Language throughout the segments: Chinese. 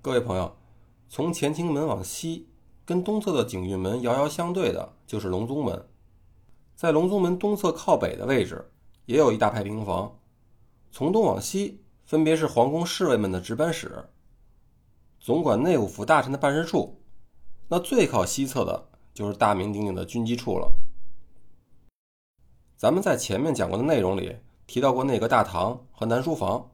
各位朋友，从乾清门往西，跟东侧的景运门遥遥相对的就是隆宗门。在隆宗门东侧靠北的位置，也有一大排平房。从东往西，分别是皇宫侍卫们的值班室，总管内务府大臣的办事处。那最靠西侧的，就是大名鼎鼎的军机处了。咱们在前面讲过的内容里提到过内阁大堂和南书房。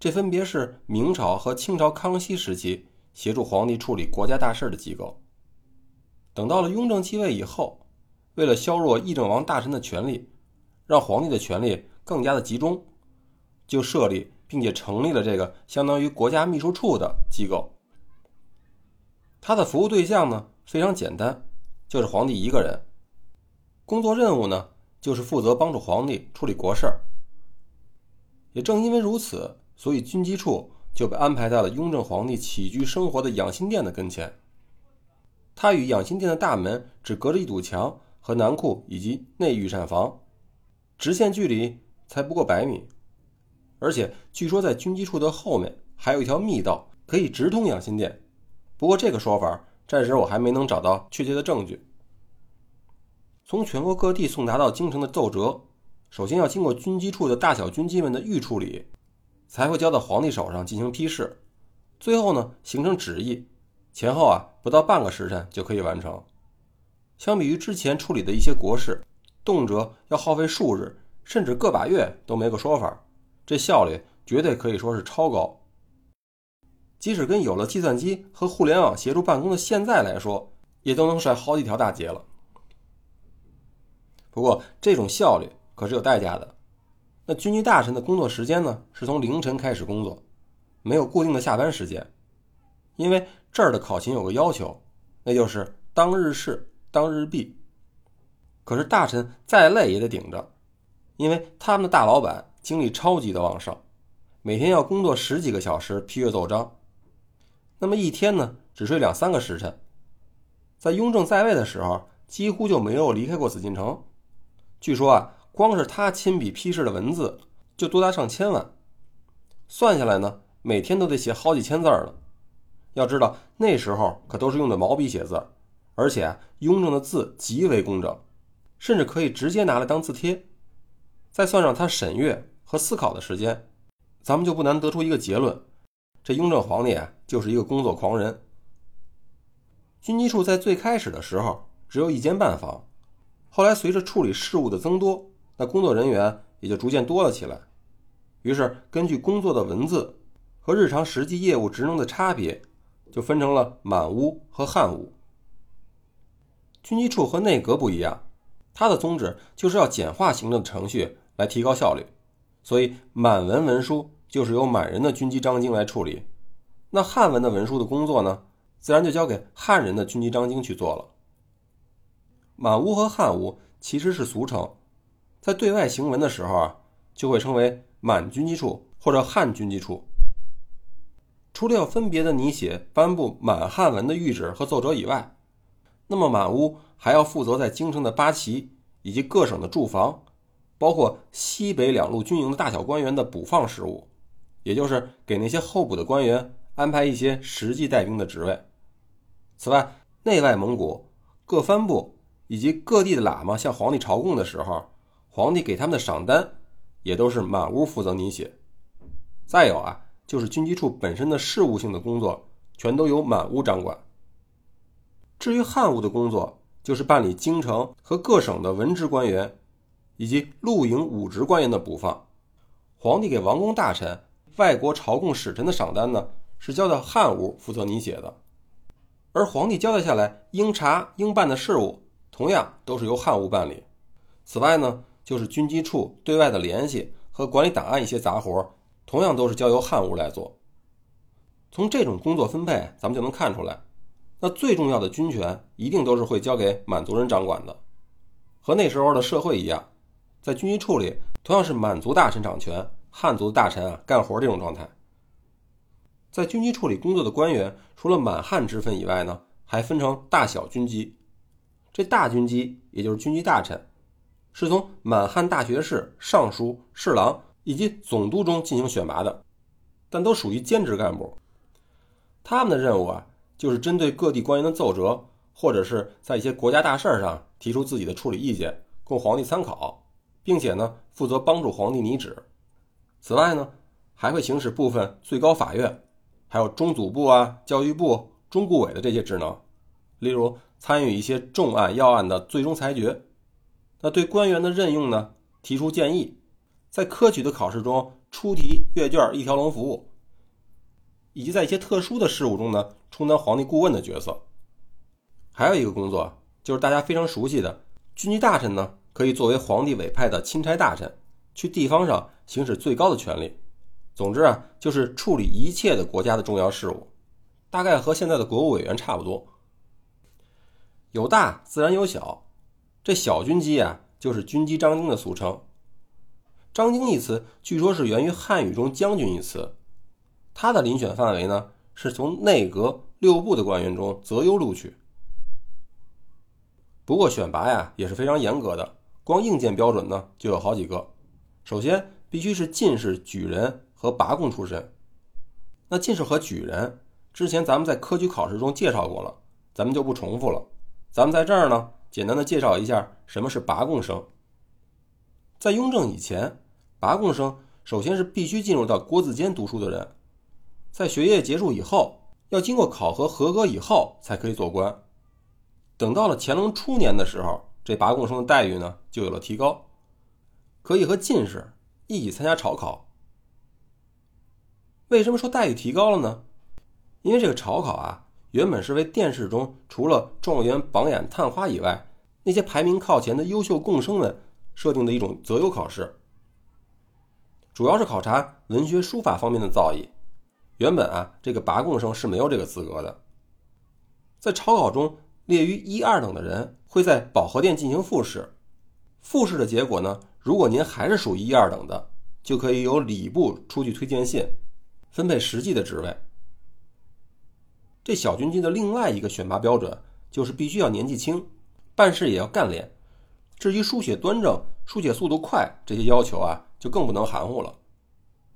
这分别是明朝和清朝康熙时期协助皇帝处理国家大事的机构。等到了雍正继位以后，为了削弱议政王大臣的权力，让皇帝的权力更加的集中，就设立并且成立了这个相当于国家秘书处的机构。他的服务对象呢非常简单，就是皇帝一个人。工作任务呢就是负责帮助皇帝处理国事儿。也正因为如此。所以军机处就被安排在了雍正皇帝起居生活的养心殿的跟前。它与养心殿的大门只隔着一堵墙和南库以及内御膳房，直线距离才不过百米。而且据说在军机处的后面还有一条密道可以直通养心殿，不过这个说法暂时我还没能找到确切的证据。从全国各地送达到京城的奏折，首先要经过军机处的大小军机们的预处理。才会交到皇帝手上进行批示，最后呢形成旨意，前后啊不到半个时辰就可以完成。相比于之前处理的一些国事，动辄要耗费数日甚至个把月都没个说法，这效率绝对可以说是超高。即使跟有了计算机和互联网协助办公的现在来说，也都能甩好几条大街了。不过这种效率可是有代价的。那军机大臣的工作时间呢？是从凌晨开始工作，没有固定的下班时间，因为这儿的考勤有个要求，那就是当日事当日毕。可是大臣再累也得顶着，因为他们的大老板精力超级的旺盛，每天要工作十几个小时批阅奏章，那么一天呢只睡两三个时辰。在雍正在位的时候，几乎就没有离开过紫禁城。据说啊。光是他亲笔批示的文字就多达上千万，算下来呢，每天都得写好几千字了。要知道那时候可都是用的毛笔写字，而且雍正的字极为工整，甚至可以直接拿来当字帖。再算上他审阅和思考的时间，咱们就不难得出一个结论：这雍正皇帝啊，就是一个工作狂人。军机处在最开始的时候只有一间半房，后来随着处理事务的增多。那工作人员也就逐渐多了起来，于是根据工作的文字和日常实际业务职能的差别，就分成了满屋和汉屋。军机处和内阁不一样，它的宗旨就是要简化行政程序来提高效率，所以满文文书就是由满人的军机章京来处理，那汉文的文书的工作呢，自然就交给汉人的军机章京去做了。满屋和汉屋其实是俗称。在对外行文的时候啊，就会称为满军机处或者汉军机处。除了要分别的拟写颁布满汉文的谕旨和奏折以外，那么满屋还要负责在京城的八旗以及各省的驻防，包括西北两路军营的大小官员的补放事务，也就是给那些候补的官员安排一些实际带兵的职位。此外，内外蒙古各藩部以及各地的喇嘛向皇帝朝贡的时候。皇帝给他们的赏单，也都是满屋负责拟写。再有啊，就是军机处本身的事务性的工作，全都由满屋掌管。至于汉务的工作，就是办理京城和各省的文职官员，以及陆营武职官员的补放。皇帝给王公大臣、外国朝贡使臣的赏单呢，是交到汉屋负责拟写的。而皇帝交代下来应查应办的事务，同样都是由汉务办理。此外呢。就是军机处对外的联系和管理档案一些杂活，同样都是交由汉务来做。从这种工作分配，咱们就能看出来，那最重要的军权一定都是会交给满族人掌管的。和那时候的社会一样，在军机处里同样是满族大臣掌权，汉族的大臣啊干活这种状态。在军机处里工作的官员，除了满汉之分以外呢，还分成大小军机。这大军机也就是军机大臣。是从满汉大学士、尚书、侍郎以及总督中进行选拔的，但都属于兼职干部。他们的任务啊，就是针对各地官员的奏折，或者是在一些国家大事上提出自己的处理意见，供皇帝参考，并且呢，负责帮助皇帝拟旨。此外呢，还会行使部分最高法院，还有中组部啊、教育部、中顾委的这些职能，例如参与一些重案要案的最终裁决。那对官员的任用呢，提出建议，在科举的考试中出题阅卷一条龙服务，以及在一些特殊的事务中呢，充当皇帝顾问的角色。还有一个工作就是大家非常熟悉的军机大臣呢，可以作为皇帝委派的钦差大臣，去地方上行使最高的权力。总之啊，就是处理一切的国家的重要事务，大概和现在的国务委员差不多。有大自然有小，这小军机啊，就是军机张京的俗称。张京一词据说是源于汉语中将军一词，他的遴选范围呢，是从内阁六部的官员中择优录取。不过选拔呀也是非常严格的，光硬件标准呢就有好几个。首先必须是进士、举人。和拔贡出身，那进士和举人之前咱们在科举考试中介绍过了，咱们就不重复了。咱们在这儿呢，简单的介绍一下什么是拔贡生。在雍正以前，拔贡生首先是必须进入到国子监读书的人，在学业结束以后，要经过考核合格以后才可以做官。等到了乾隆初年的时候，这拔贡生的待遇呢就有了提高，可以和进士一起参加朝考。为什么说待遇提高了呢？因为这个朝考啊，原本是为殿试中除了状元、榜眼、探花以外，那些排名靠前的优秀贡生们设定的一种择优考试，主要是考察文学书法方面的造诣。原本啊，这个拔贡生是没有这个资格的。在朝考中列于一二等的人，会在保和殿进行复试。复试的结果呢，如果您还是属于一二等的，就可以由礼部出具推荐信。分配实际的职位。这小军机的另外一个选拔标准就是必须要年纪轻，办事也要干练。至于书写端正、书写速度快这些要求啊，就更不能含糊了。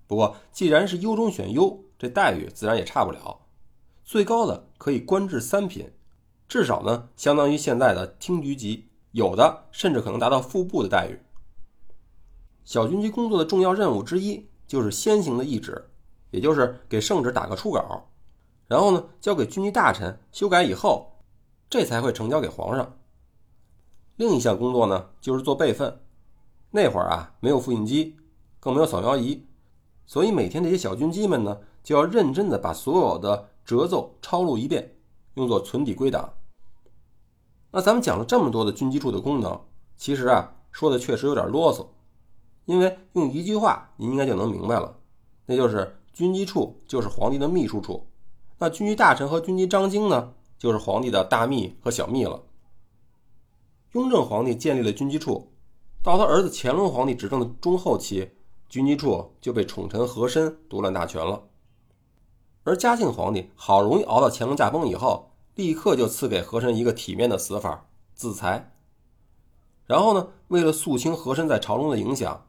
不过，既然是优中选优，这待遇自然也差不了。最高的可以官至三品，至少呢相当于现在的厅局级，有的甚至可能达到副部的待遇。小军机工作的重要任务之一就是先行的议旨。也就是给圣旨打个初稿，然后呢交给军机大臣修改以后，这才会呈交给皇上。另一项工作呢就是做备份。那会儿啊没有复印机，更没有扫描仪，所以每天这些小军机们呢就要认真的把所有的折奏抄录一遍，用作存底归档。那咱们讲了这么多的军机处的功能，其实啊说的确实有点啰嗦，因为用一句话您应该就能明白了，那就是。军机处就是皇帝的秘书处，那军机大臣和军机张京呢，就是皇帝的大秘和小秘了。雍正皇帝建立了军机处，到他儿子乾隆皇帝执政的中后期，军机处就被宠臣和珅独揽大权了。而嘉庆皇帝好容易熬到乾隆驾崩以后，立刻就赐给和珅一个体面的死法——自裁。然后呢，为了肃清和珅在朝中的影响，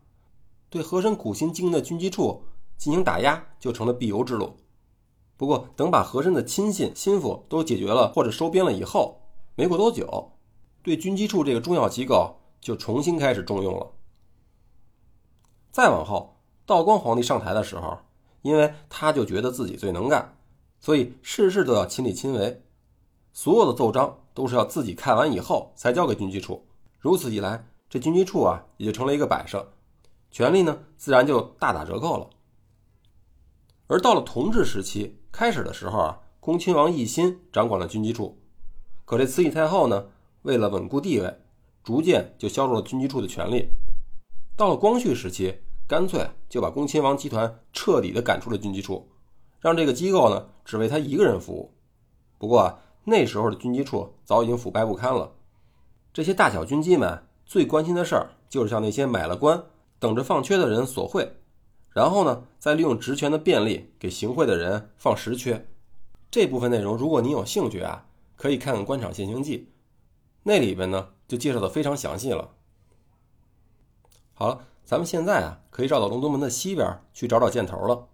对和珅苦心经营的军机处。进行打压就成了必由之路。不过，等把和珅的亲信心腹都解决了或者收编了以后，没过多久，对军机处这个重要机构就重新开始重用了。再往后，道光皇帝上台的时候，因为他就觉得自己最能干，所以事事都要亲力亲为，所有的奏章都是要自己看完以后才交给军机处。如此一来，这军机处啊也就成了一个摆设，权力呢自然就大打折扣了。而到了同治时期开始的时候啊，恭亲王奕欣掌管了军机处，可这慈禧太后呢，为了稳固地位，逐渐就削弱了军机处的权力。到了光绪时期，干脆就把恭亲王集团彻底的赶出了军机处，让这个机构呢只为他一个人服务。不过，那时候的军机处早已经腐败不堪了，这些大小军机们最关心的事儿就是向那些买了官等着放缺的人索贿。然后呢，再利用职权的便利给行贿的人放实缺。这部分内容，如果您有兴趣啊，可以看看《官场现形记》，那里边呢就介绍的非常详细了。好了，咱们现在啊可以绕到隆宗门的西边去找找箭头了。